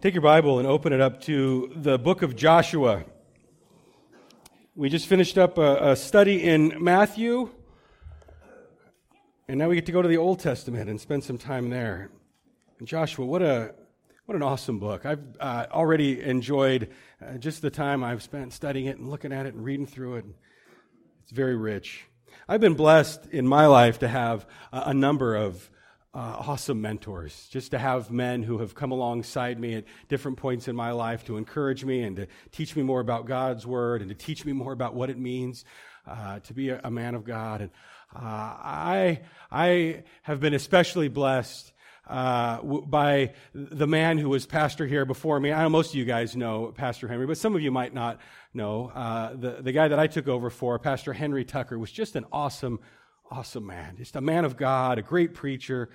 Take your Bible and open it up to the book of Joshua. We just finished up a, a, study in Matthew, and now we get to go to the Old Testament and spend some time there. Joshua, what a what an awesome book! I've uh, already enjoyed uh, just the time I've spent studying it and looking at it and reading through it. It's very rich. I've been blessed in my life to have a, a number of uh, awesome mentors, just to have men who have come alongside me at different points in my life to encourage me and to teach me more about God's word and to teach me more about what it means uh, to be a, a, man of God. And uh, I, I have been especially blessed uh, by the man who was pastor here before me. I know most of you guys know Pastor Henry, but some of you might not know. Uh, the, the guy that I took over for, Pastor Henry Tucker, was just an awesome, awesome man. Just a man of God, a great preacher,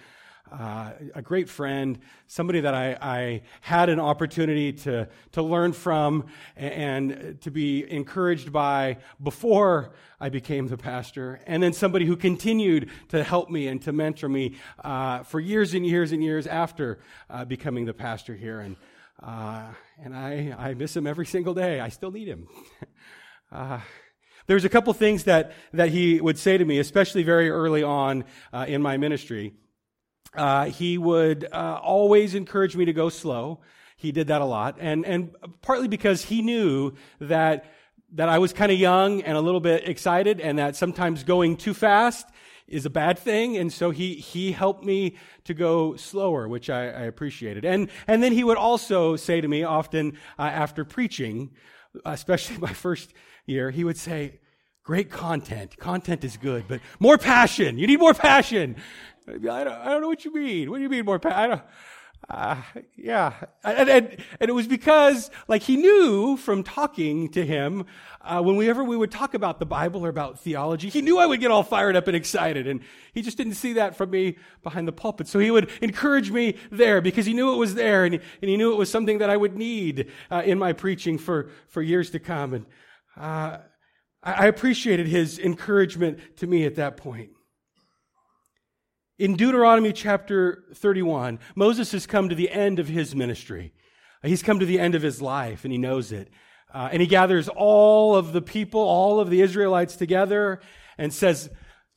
uh, a great friend, somebody that I, I, had an opportunity to, to learn from and to be encouraged by before I became the pastor, and then somebody who continued to help me and to mentor me uh, for years and years and years after uh, becoming the pastor here. And, uh, and I, I miss him every single day. I still need him. There's a couple things that, that he would say to me, especially very early on uh, in my ministry. Uh, he would uh, always encourage me to go slow. He did that a lot, and and partly because he knew that that I was kind of young and a little bit excited, and that sometimes going too fast is a bad thing, and so he he helped me to go slower, which I, I appreciated. And and then he would also say to me often uh, after preaching, especially my first year, he would say, Great content. Content is good, but more passion. You need more passion. I don't, I don't know what you mean. What do you mean more passion? Uh, yeah. And, and, and, it was because, like, he knew from talking to him, uh, whenever we ever we would talk about the Bible or about theology, he knew I would get all fired up and excited. And he just didn't see that from me behind the pulpit. So he would encourage me there because he knew it was there and, and he knew it was something that I would need uh, in my preaching for, for years to come. And, uh, I appreciated his encouragement to me at that point. In Deuteronomy chapter 31, Moses has come to the end of his ministry. He's come to the end of his life, and he knows it. Uh, and he gathers all of the people, all of the Israelites together, and says,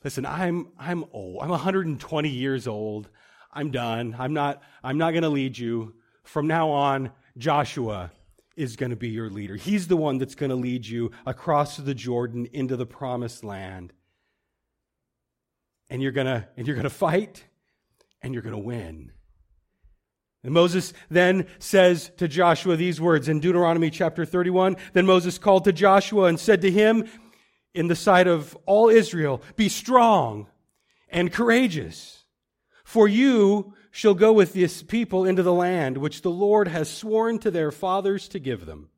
Listen, I'm, I'm old. I'm 120 years old. I'm done. I'm not, I'm not going to lead you. From now on, Joshua is going to be your leader. He's the one that's going to lead you across the Jordan into the promised land. And you're going to and you're going to fight and you're going to win. And Moses then says to Joshua these words in Deuteronomy chapter 31. Then Moses called to Joshua and said to him in the sight of all Israel, Be strong and courageous, for you shall go with this people into the land which the Lord has sworn to their fathers to give them.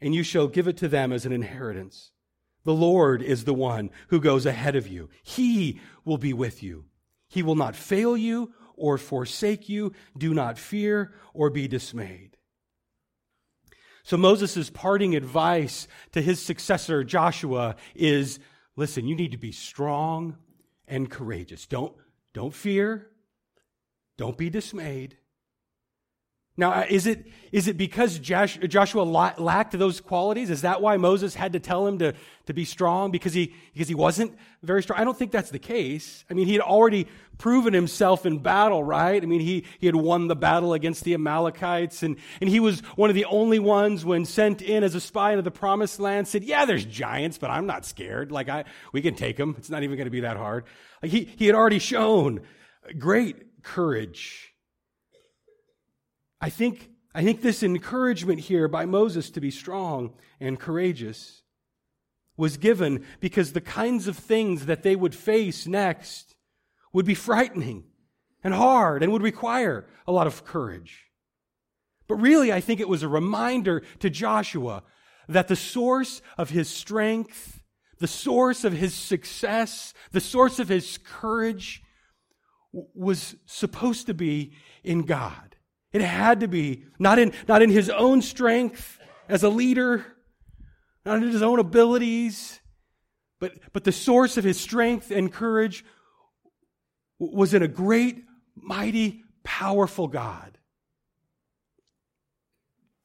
And you shall give it to them as an inheritance. The Lord is the one who goes ahead of you. He will be with you. He will not fail you or forsake you. Do not fear or be dismayed. So Moses' parting advice to his successor, Joshua, is listen, you need to be strong and courageous. Don't, don't fear. Don't be dismayed. Now, uh, is it, is it because Joshua lacked those qualities? Is that why Moses had to tell him to, to be strong? Because he, because he wasn't very strong? I don't think that's the case. I mean, he had already proven himself in battle, right? I mean, he, he had won the battle against the Amalekites, and, and he was one of the only ones when sent in as a spy into the promised land said, Yeah, there's giants, but I'm not scared. Like, I, we can take them. It's not even going to be that hard. Like, he, he had already shown great courage. I think, I think this encouragement here by Moses to be strong and courageous was given because the kinds of things that they would face next would be frightening and hard and would require a lot of courage. But really, I think it was a reminder to Joshua that the source of his strength, the source of his success, the source of his courage was supposed to be in God. It had to be, not in, not in his own strength as a leader, not in his own abilities, but, but the source of his strength and courage was in a great, mighty, powerful God.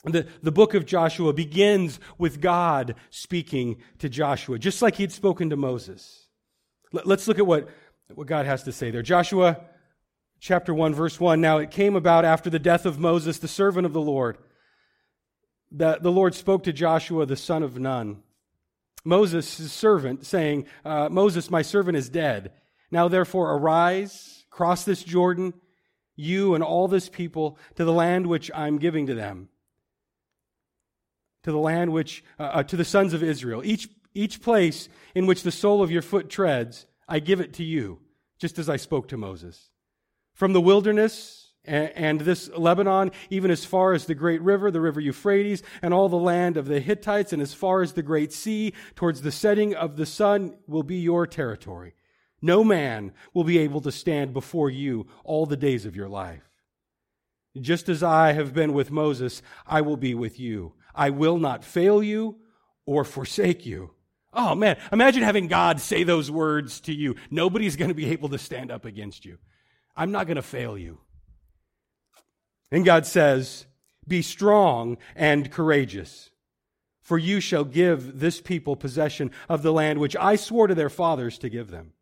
The, the book of Joshua begins with God speaking to Joshua, just like he'd spoken to Moses. Let, us look at what, what God has to say there. Joshua chapter 1, verse 1. Now it came about after the death of Moses, the servant of the Lord, that the Lord spoke to Joshua, the son of Nun, Moses, servant, saying, uh, Moses, my servant, is dead. Now therefore arise, cross this Jordan, you and all this people, to the land which I'm giving to them to the land which, uh, uh, to the sons of Israel. Each, each place in which the sole of your foot treads, I give it to you, just as I spoke to Moses. From the wilderness and, this Lebanon, even as far as the great river, the river Euphrates, and all the land of the Hittites, and as far as the great sea, towards the setting of the sun, will be your territory. No man will be able to stand before you all the days of your life. Just as I have been with Moses, I will be with you. I will not fail you or forsake you. Oh man, imagine having God say those words to you. Nobody's going to be able to stand up against you. I'm not going to fail you. And God says, Be strong and courageous, for you shall give this people possession of the land which I swore to their fathers to give them.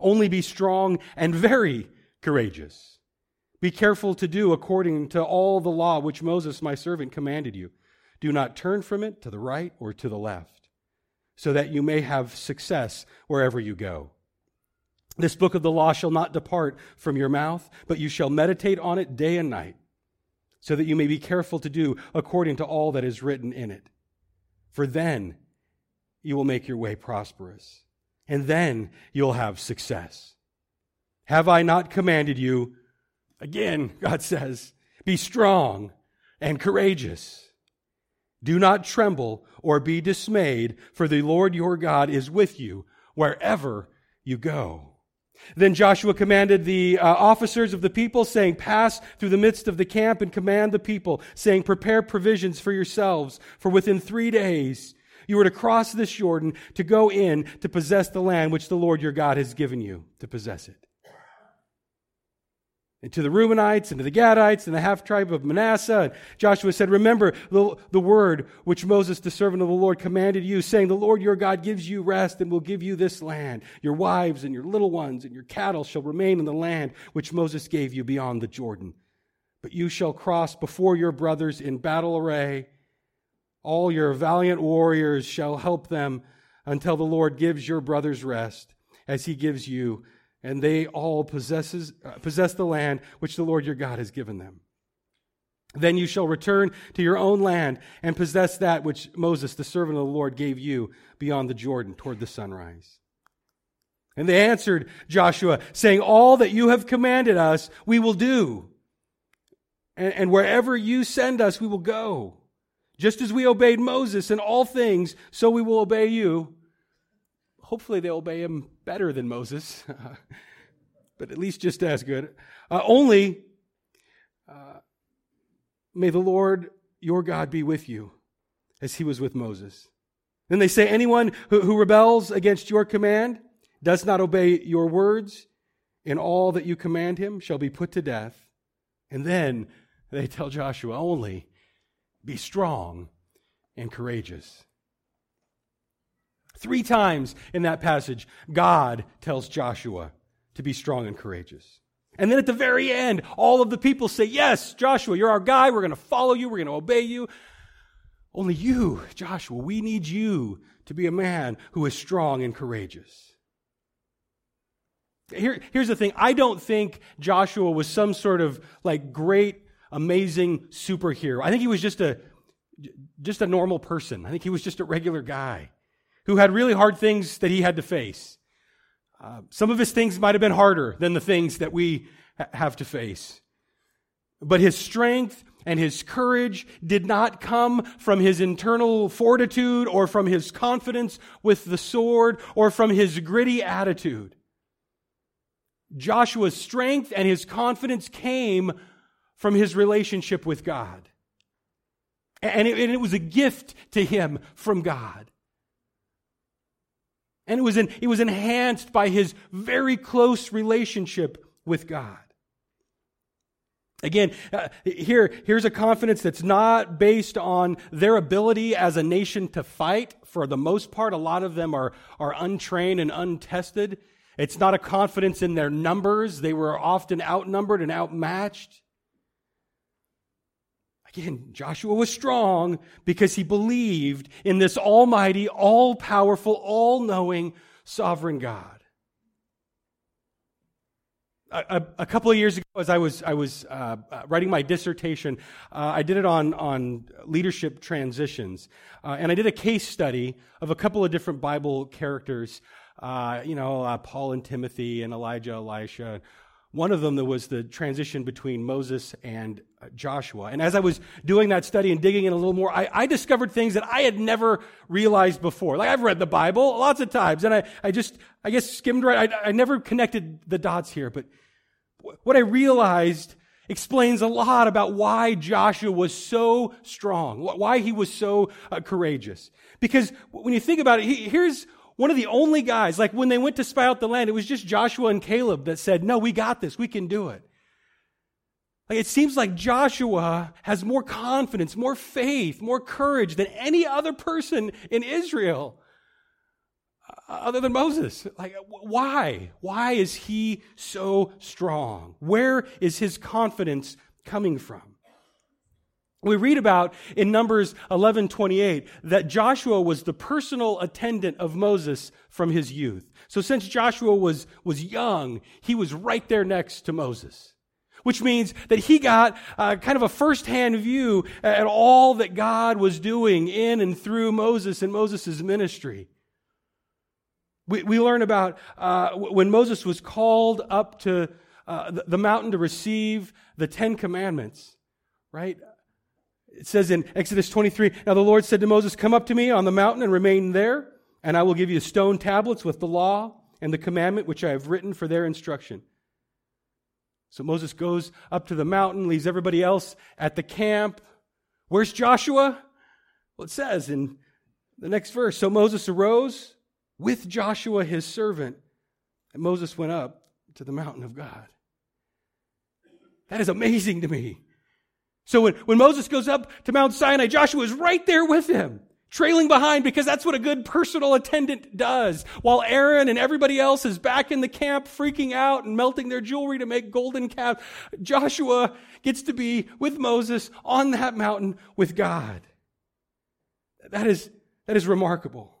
Only be strong and very courageous. Be careful to do according to all the law which Moses, my servant, commanded you. Do not turn from it to the right or to the left, so that you may have success wherever you go. This book of the law shall not depart from your mouth, but you shall meditate on it day and night, so that you may be careful to do according to all that is written in it. For then you will make your way prosperous, and then you'll have success. Have I not commanded you? Again, God says, be strong and courageous. Do not tremble or be dismayed, for the Lord your God is with you wherever you go. Then Joshua commanded the uh, officers of the people, saying, Pass through the midst of the camp and command the people, saying, Prepare provisions for yourselves, for within three days you are to cross this Jordan to go in to possess the land which the Lord your God has given you to possess it and to the Reubenites and to the Gadites and the half tribe of Manasseh. And Joshua said, Remember the, the word which Moses, the servant of the Lord, commanded you, saying, The Lord your God gives you rest and will give you this land. Your wives and your little ones and your cattle shall remain in the land which Moses gave you beyond the Jordan. But you shall cross before your brothers in battle array. All your valiant warriors shall help them until the Lord gives your brothers rest, as he gives you and they all possesses, uh, possess the land which the Lord your God has given them. Then you shall return to your own land and possess that which Moses, the servant of the Lord, gave you beyond the Jordan toward the sunrise. And they answered Joshua, saying, All that you have commanded us, we will do. And, and wherever you send us, we will go. Just as we obeyed Moses in all things, so we will obey you hopefully they obey him better than Moses, but at least just as good. Uh, only uh, may the Lord your God be with you as he was with Moses. Then they say, anyone who, who rebels against your command, does not obey your words, in all that you command him shall be put to death. And then they tell Joshua, only be strong and courageous. Three times in that passage, God tells Joshua to be strong and courageous. And then at the very end, all of the people say, Yes, Joshua, you're our guy. We're going to follow you. We're going to obey you. Only you, Joshua, we need you to be a man who is strong and courageous. Here, here's the thing I don't think Joshua was some sort of like great, amazing superhero. I think he was just a, just a normal person. I think he was just a regular guy who had really hard things that he had to face. Uh, some of his things might have been harder than the things that we ha- have to face. But his strength and his courage did not come from his internal fortitude or from his confidence with the sword or from his gritty attitude. Joshua's strength and his confidence came from his relationship with God. And it, and it was a gift to him from God. And it was, in, it was enhanced by his very close relationship with God. Again, uh, here, here's a confidence that's not based on their ability as a nation to fight. For the most part, a lot of them are, are untrained and untested. It's not a confidence in their numbers. They were often outnumbered and outmatched. Again, Joshua was strong because he believed in this almighty, all powerful, all knowing, sovereign God a, a, couple of years ago, as I was I was uh, uh, writing my dissertation, uh, I did it on on leadership transitions, uh, and I did a case study of a couple of different Bible characters. Uh, you know, uh, Paul and Timothy and Elijah, Elisha. One of them there was the transition between Moses and Joshua. And as I was doing that study and digging in a little more, I, I discovered things that I had never realized before. Like I've read the Bible lots of times, and I, I just I guess skimmed right. I, I never connected the dots here, but what I realized explains a lot about why Joshua was so strong, why he was so uh, courageous. Because when you think about it, he, here's one of the only guys, like when they went to spy out the land, it was just Joshua and Caleb that said, No, we got this, we can do it. Like it seems like Joshua has more confidence, more faith, more courage than any other person in Israel. Uh, other than Moses. Like, why? Why is he so strong? Where is his confidence coming from? We read about in Numbers 11:28 that Joshua was the personal attendant of Moses from his youth. So since Joshua was, was young, he was right there next to Moses. Which means that he got uh, kind of a first-hand view at all that God was doing in and through Moses and Moses' ministry. We, we learn about uh, when Moses was called up to uh, the, the mountain to receive the Ten Commandments, right? It says in Exodus 23 Now the Lord said to Moses, Come up to me on the mountain and remain there, and I will give you stone tablets with the law and the commandment which I have written for their instruction. So Moses goes up to the mountain, leaves everybody else at the camp. Where's Joshua? Well, it says in the next verse So Moses arose with Joshua his servant. And Moses went up to the mountain of God. That is amazing to me. So when, when Moses goes up to Mount Sinai, Joshua is right there with him, trailing behind because that's what a good personal attendant does. While Aaron and everybody else is back in the camp freaking out and melting their jewelry to make golden calves, Joshua gets to be with Moses on that mountain with God. That is, that is remarkable.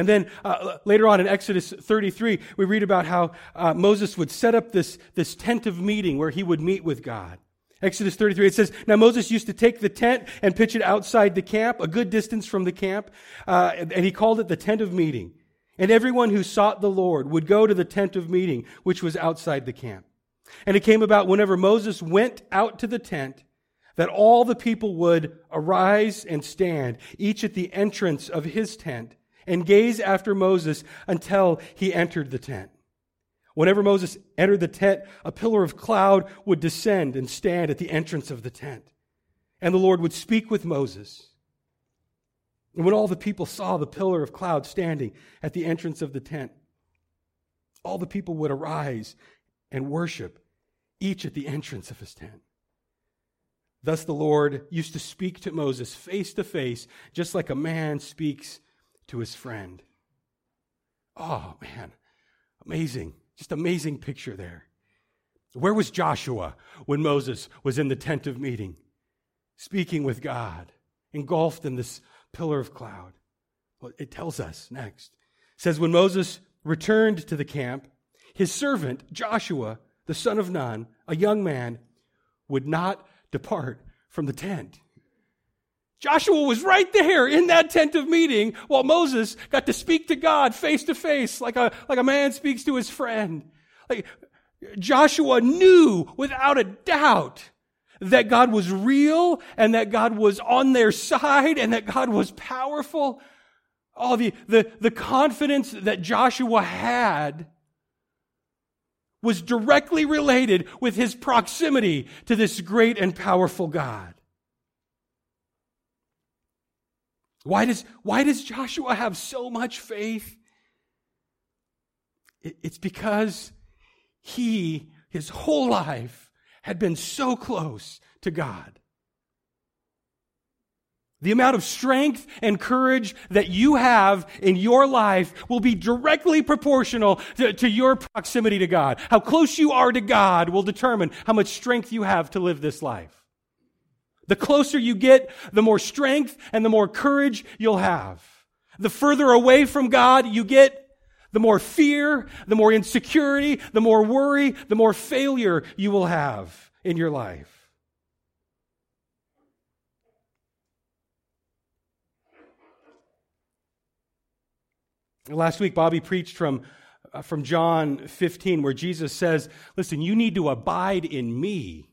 And then uh, later on in Exodus 33, we read about how uh, Moses would set up this, this tent of meeting where he would meet with God. Exodus 33, it says, Now Moses used to take the tent and pitch it outside the camp, a good distance from the camp, uh, and he called it the tent of meeting. And everyone who sought the Lord would go to the tent of meeting, which was outside the camp. And it came about whenever Moses went out to the tent, that all the people would arise and stand, each at the entrance of his tent and gaze after Moses until he entered the tent. Whenever Moses entered the tent, a pillar of cloud would descend and stand at the entrance of the tent. And the Lord would speak with Moses. And when all the people saw the pillar of cloud standing at the entrance of the tent, all the people would arise and worship, each at the entrance of his tent. Thus the Lord used to speak to Moses face to face, just like a man speaks to his friend. Oh, man. Amazing. Just amazing picture there. Where was Joshua when Moses was in the tent of meeting, speaking with God, engulfed in this pillar of cloud? Well, it tells us next. It says, When Moses returned to the camp, his servant, Joshua, the son of Nun, a young man, would not depart from the tent. Joshua was right there in that tent of meeting while Moses got to speak to God face to face like a, like a man speaks to his friend. Like, Joshua knew without a doubt that God was real and that God was on their side and that God was powerful. All the, the, the confidence that Joshua had was directly related with his proximity to this great and powerful God. Why does, why does Joshua have so much faith? It's because he his whole life had been so close to God. The amount of strength and courage that you have in your life will be directly proportional to, to, your proximity to God. How close you are to God will determine how much strength you have to live this life. The closer you get, the more strength and the more courage you'll have. The further away from God you get, the more fear, the more insecurity, the more worry, the more failure you will have in your life. Last week, Bobby preached from, uh, from John 15, where Jesus says, Listen, you need to abide in me.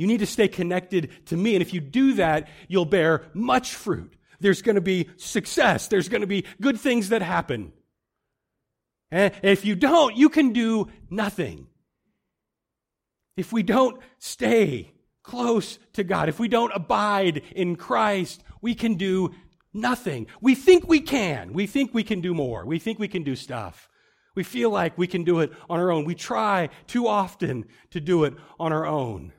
You need to stay connected to me. And if you do that, you'll bear much fruit. There's going to be success. There's going to be good things that happen. And if you don't, you can do nothing. If we don't stay close to God, if we don't abide in Christ, we can do Nothing. We think we can. We think we can do more. We think we can do stuff. We feel like we can do it on our own. We try too often to do it on our own.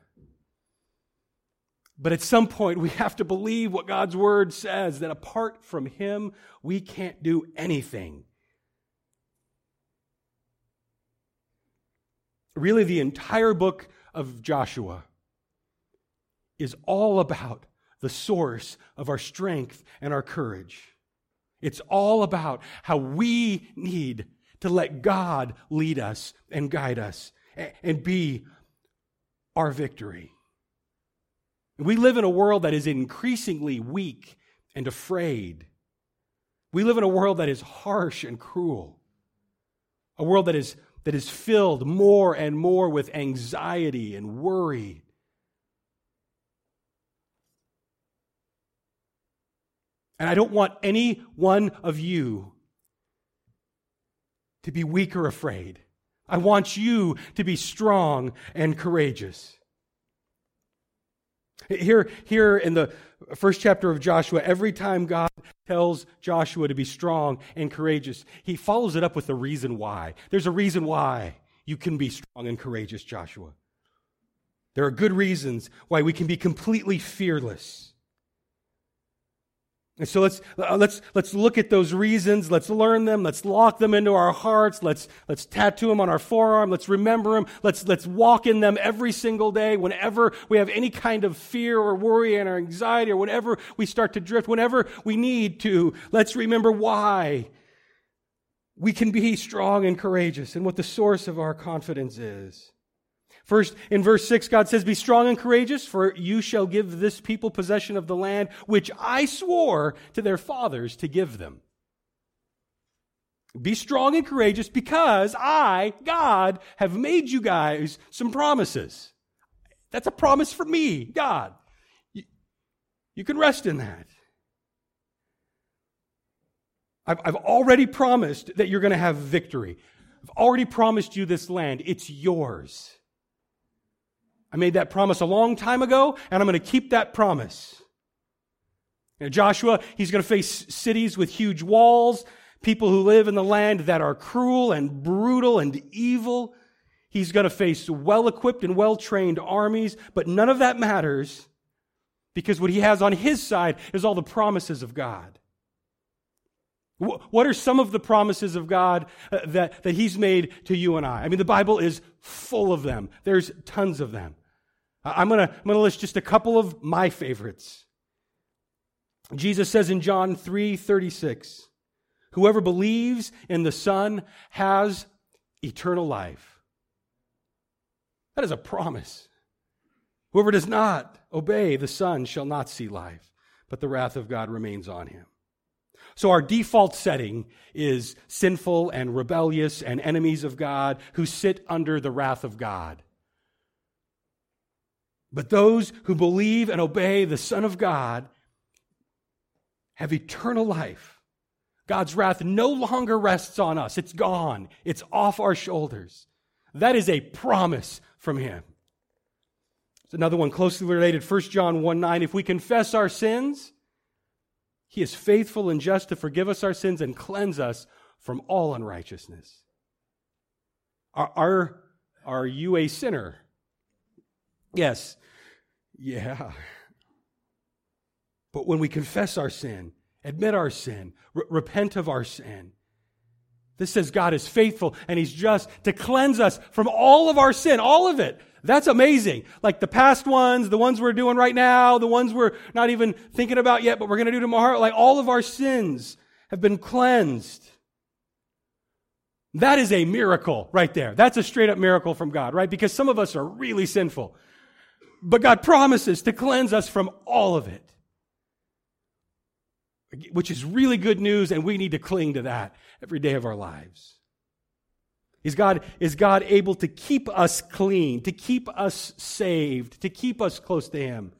But at some point, we have to believe what God's word says that apart from Him, we can't do anything. Really, the entire book of Joshua is all about the source of our strength and our courage. It's all about how we need to let God lead us and guide us and be our victory. We live in a world that is increasingly weak and afraid. We live in a world that is harsh and cruel. A world that is, that is filled more and more with anxiety and worry And I don't want any one of you to be weak or afraid. I want you to be strong and courageous. Here, here in the first chapter of Joshua, every time God tells Joshua to be strong and courageous, he follows it up with a reason why. There's a reason why you can be strong and courageous, Joshua. There are good reasons why we can be completely fearless. And so let's, uh, let's, let's look at those reasons. Let's learn them. Let's lock them into our hearts. Let's, let's tattoo them on our forearm. Let's remember them. Let's, let's walk in them every single day. Whenever we have any kind of fear or worry and our anxiety or whenever we start to drift, whenever we need to, let's remember why we can be strong and courageous and what the source of our confidence is. First, in verse 6, God says, Be strong and courageous, for you shall give this people possession of the land which I swore to their fathers to give them. Be strong and courageous because I, God, have made you guys some promises. That's a promise from me, God. You, you can rest in that. I've, I've already promised that you're going to have victory. I've already promised you this land. It's yours. I made that promise a long time ago, and I'm going to keep that promise. You know, Joshua, he's going to face cities with huge walls, people who live in the land that are cruel and brutal and evil. He's going to face well equipped and well trained armies, but none of that matters because what he has on his side is all the promises of God. What are some of the promises of God uh, that, that He's made to you and I? I mean, the Bible is full of them. There's tons of them. I'm going to I'm going to list just a couple of my favorites. Jesus says in John 3:36, "Whoever believes in the Son has eternal life." That is a promise. Whoever does not obey the Son shall not see life, but the wrath of God remains on him. So our default setting is sinful and rebellious and enemies of God who sit under the wrath of God. But those who believe and obey the Son of God have eternal life. God's wrath no longer rests on us. It's gone. It's off our shoulders. That is a promise from Him. It's another one closely related, 1 John 1 9. If we confess our sins, He is faithful and just to forgive us our sins and cleanse us from all unrighteousness. Our, our Are you a sinner? Yes. Yeah. But when we confess our sin, admit our sin, re- repent of our sin, this says God is faithful and He's just to cleanse us from all of our sin, all of it. That's amazing. Like the past ones, the ones we're doing right now, the ones we're not even thinking about yet, but we're going to do tomorrow. Like all of our sins have been cleansed. That is a miracle right there. That's a straight up miracle from God, right? Because some of us are really sinful. But God promises to cleanse us from all of it. Which is really good news, and we need to cling to that every day of our lives. Is God, is God able to keep us clean, to keep us saved, to keep us close to Him?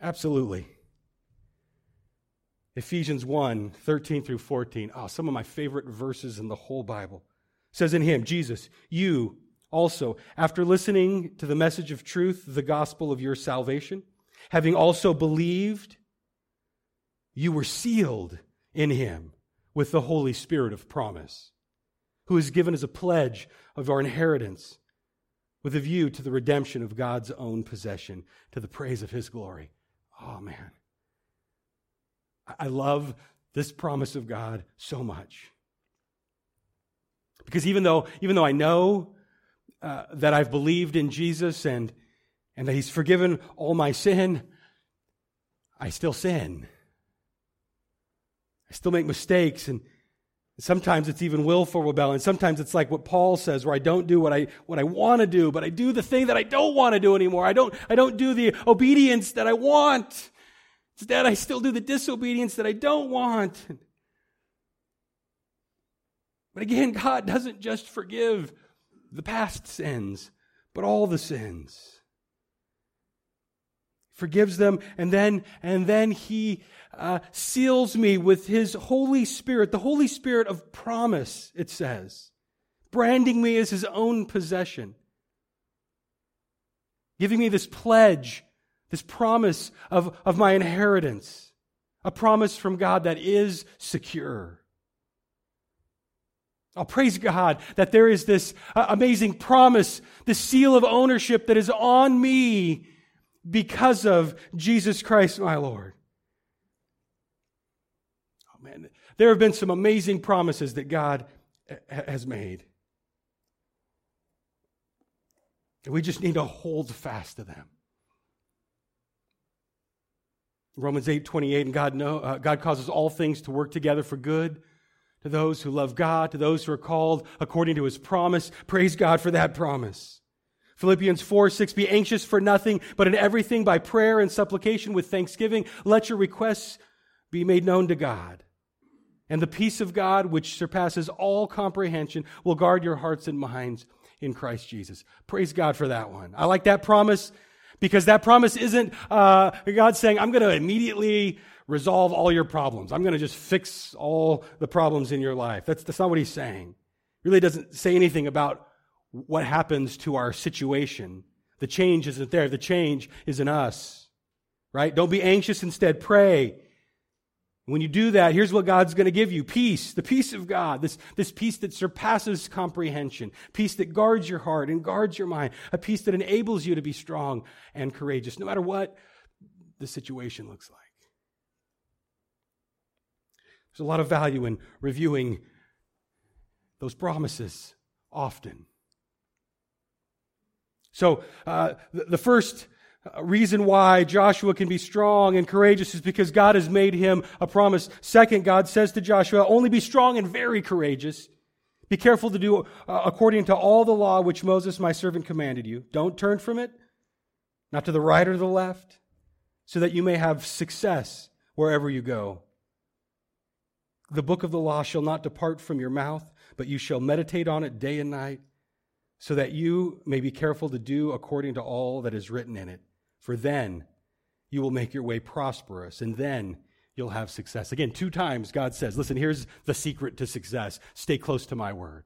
Absolutely. Ephesians 1 13 through 14. Oh, some of my favorite verses in the whole Bible. It says in Him, Jesus, you also, after listening to the message of truth, the gospel of your salvation, having also believed, you were sealed in Him with the Holy Spirit of promise who is given as a pledge of our inheritance with a view to the redemption of God's own possession, to the praise of his glory. Oh, man. I love this promise of God so much. Because even though, even though I know uh, that I've believed in Jesus and, and that he's forgiven all my sin, I still sin. I still make mistakes and Sometimes it's even willful rebellion. Sometimes it's like what Paul says, where I don't do what I, what I want to do, but I do the thing that I don't want to do anymore. I don't, I don't do the obedience that I want. Instead, I still do the disobedience that I don't want. But again, God doesn't just forgive the past sins, but all the sins forgives them, and then, and then he uh, seals me with his Holy Spirit, the Holy Spirit of promise, it says, branding me as his own possession, giving me this pledge, this promise of, of my inheritance, a promise from God that is secure. I'll praise God that there is this uh, amazing promise, this seal of ownership that is on me because of Jesus Christ, my Lord. Oh, man. There have been some amazing promises that God has made. We just need to hold fast to them. Romans 8 28, and God, know, uh, God causes all things to work together for good to those who love God, to those who are called according to his promise. Praise God for that promise. Philippians 4 6, be anxious for nothing, but in everything by prayer and supplication with thanksgiving, let your requests be made known to God. And the peace of God, which surpasses all comprehension, will guard your hearts and minds in Christ Jesus. Praise God for that one. I like that promise because that promise isn't uh, God saying, I'm going to immediately resolve all your problems. I'm going to just fix all the problems in your life. That's, that's not what he's saying. He really doesn't say anything about what happens to our situation. The change isn't there. The change is in us. Right? Don't be anxious. Instead, pray. When you do that, here's what God's going to give you peace, the peace of God, this, this peace that surpasses comprehension, peace that guards your heart and guards your mind, a peace that enables you to be strong and courageous, no matter what the situation looks like. There's a lot of value in reviewing those promises often. So, uh, the first reason why Joshua can be strong and courageous is because God has made him a promise. Second, God says to Joshua, only be strong and very courageous. Be careful to do uh, according to all the law which Moses, my servant, commanded you. Don't turn from it, not to the right or the left, so that you may have success wherever you go. The book of the law shall not depart from your mouth, but you shall meditate on it day and night so that you may be careful to do according to all that is written in it. For then you will make your way prosperous, and then you'll have success. Again, two times God says, Listen, here's the secret to success stay close to my word.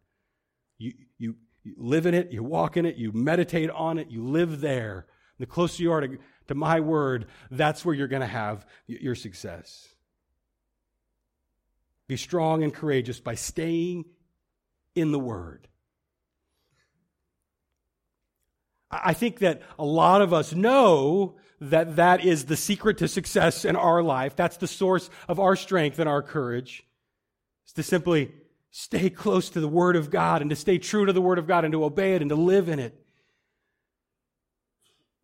You, you, you live in it, you walk in it, you meditate on it, you live there. The closer you are to, to my word, that's where you're going to have your success. Be strong and courageous by staying in the word. I think that a lot of us know that that is the secret to success in our life. That's the source of our strength and our courage. Is to simply stay close to the Word of God and to stay true to the Word of God and to obey it and to live in it.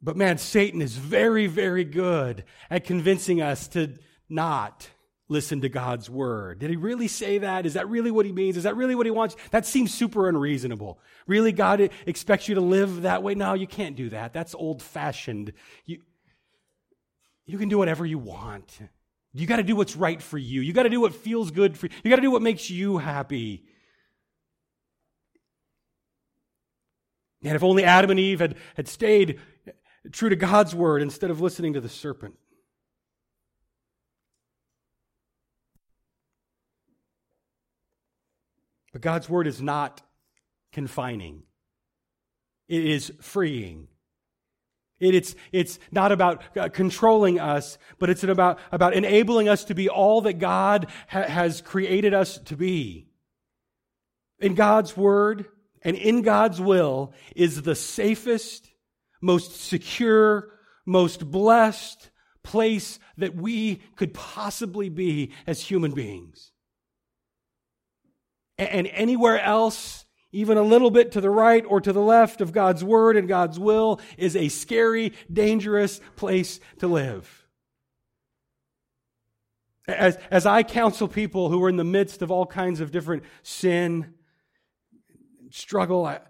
But man, Satan is very, very good at convincing us to not listen to God's word. Did he really say that? Is that really what he means? Is that really what he wants? That seems super unreasonable. Really, God expects you to live that way? No, you can't do that. That's old fashioned. You, you can do whatever you want. You got to do what's right for you. You got to do what feels good for you. You got to do what makes you happy. And if only Adam and Eve had, had stayed true to God's word instead of listening to the serpent. But God's word is not confining, it is freeing. It, it's, it's not about uh, controlling us, but it's about, about enabling us to be all that God ha- has created us to be. In God's Word and in God's will is the safest, most secure, most blessed place that we could possibly be as human beings. And anywhere else, even a little bit to the right or to the left of God's word and God's will, is a scary, dangerous place to live. As, as I counsel people who are in the midst of all kinds of different sin, struggle, I,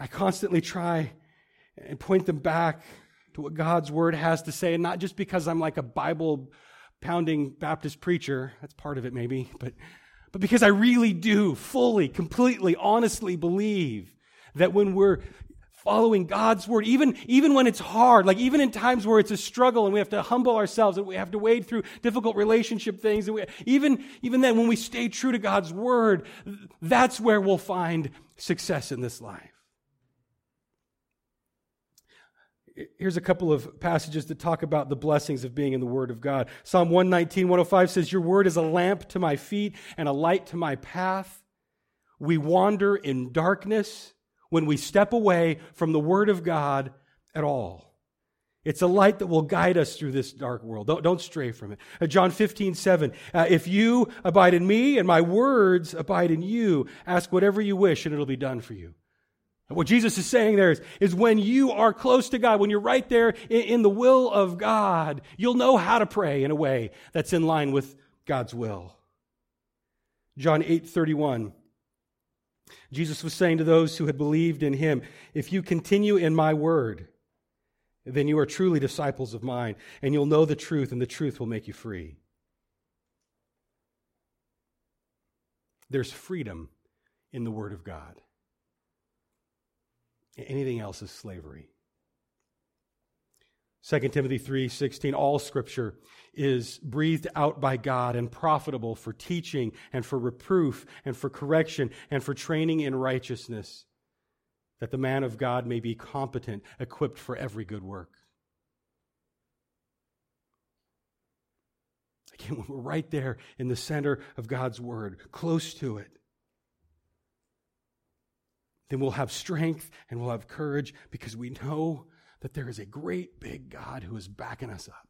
I constantly try and point them back to what God's word has to say, and not just because I'm like a Bible pounding Baptist preacher. That's part of it, maybe. But, but because I really do fully, completely, honestly believe that when we're following God's word, even, even when it's hard, like even in times where it's a struggle and we have to humble ourselves and we have to wade through difficult relationship things, and we, even, even then, when we stay true to God's word, that's where we'll find success in this life. Here's a couple of passages that talk about the blessings of being in the Word of God. Psalm 119, 105 says, Your Word is a lamp to my feet and a light to my path. We wander in darkness when we step away from the Word of God at all. It's a light that will guide us through this dark world. Don't, don't stray from it. Uh, John 15, 7. Uh, if you abide in me and my words abide in you, ask whatever you wish and it'll be done for you. What Jesus is saying there is, is when you are close to God, when you're right there in, in the will of God, you'll know how to pray in a way that's in line with God's will. John 8 31. Jesus was saying to those who had believed in him, If you continue in my word, then you are truly disciples of mine, and you'll know the truth, and the truth will make you free. There's freedom in the word of God. Anything else is slavery. 2 Timothy 3:16 all scripture is breathed out by God and profitable for teaching and for reproof and for correction and for training in righteousness that the man of God may be competent equipped for every good work. Again, we're right there in the center of God's word, close to it then we'll have strength and we'll have courage because we know that there is a great big God who is backing us up.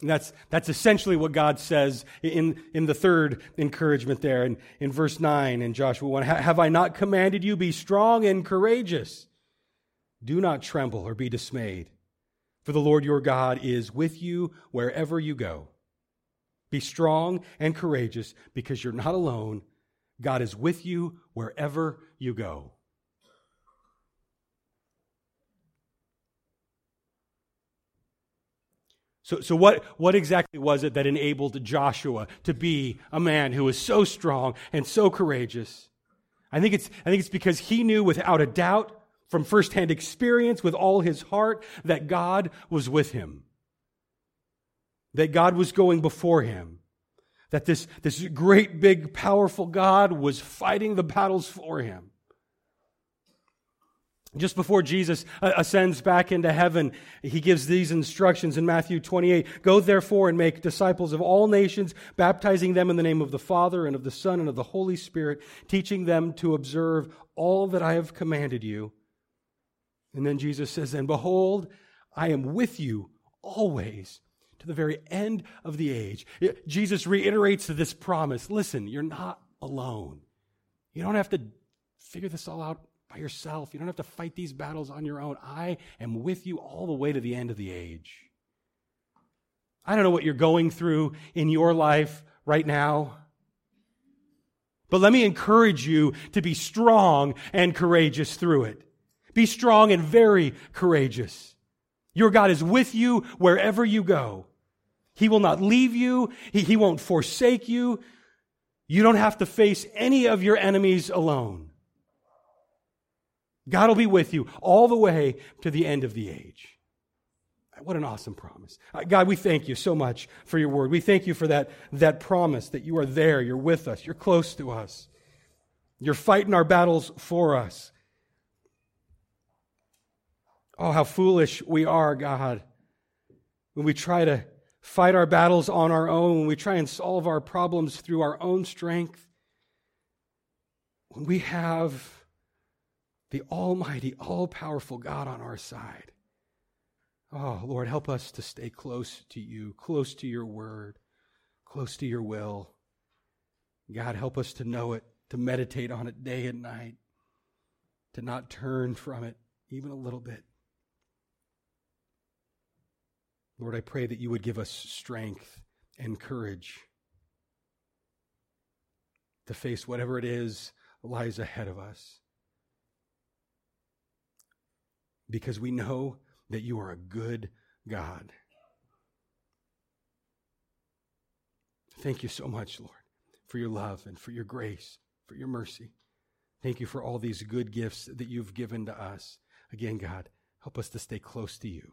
And that's, that's essentially what God says in, in the third encouragement there in, in verse 9 in Joshua 1. Have I not commanded you, be strong and courageous? Do not tremble or be dismayed, for the Lord your God is with you wherever you go. Be strong and courageous because you're not alone. God is with you wherever you go. So, so what, what exactly was it that enabled Joshua to be a man who was so strong and so courageous? I think it's, I think it's because he knew without a doubt from firsthand experience with all his heart that God was with him that God was going before him, that this, this great, big, powerful God was fighting the battles for him. Just before Jesus uh, ascends back into heaven, he gives these instructions in Matthew 28 Go therefore and make disciples of all nations, baptizing them in the name of the Father and of the Son and of the Holy Spirit, teaching them to observe all that I have commanded you. And then Jesus says, And behold, I am with you always to the very end of the age. Jesus reiterates this promise listen, you're not alone. You don't have to figure this all out by yourself. You don't have to fight these battles on your own. I am with you all the way to the end of the age. I don't know what you're going through in your life right now. But let me encourage you to be strong and courageous through it. Be strong and very courageous. Your God is with you wherever you go. He will not leave you. He, he won't forsake you. You don't have to face any of your enemies alone. God will be with you all the way to the end of the age. What an awesome promise. Uh, God, we thank you so much for your word. We thank you for that, that promise that you are there, you're with us, you're close to us, you're fighting our battles for us. Oh, how foolish we are, God, when we try to fight our battles on our own, when we try and solve our problems through our own strength, when we have the Almighty, all powerful God on our side. Oh, Lord, help us to stay close to you, close to your word, close to your will. God, help us to know it, to meditate on it day and night, to not turn from it even a little bit. Lord, I pray that you would give us strength and courage to face whatever it is lies ahead of us. because we know that you are a good God. Thank you so much, Lord, for your love and for your grace, for your mercy. Thank you for all these good gifts that you've given to us. Again, God, help us to stay close to you.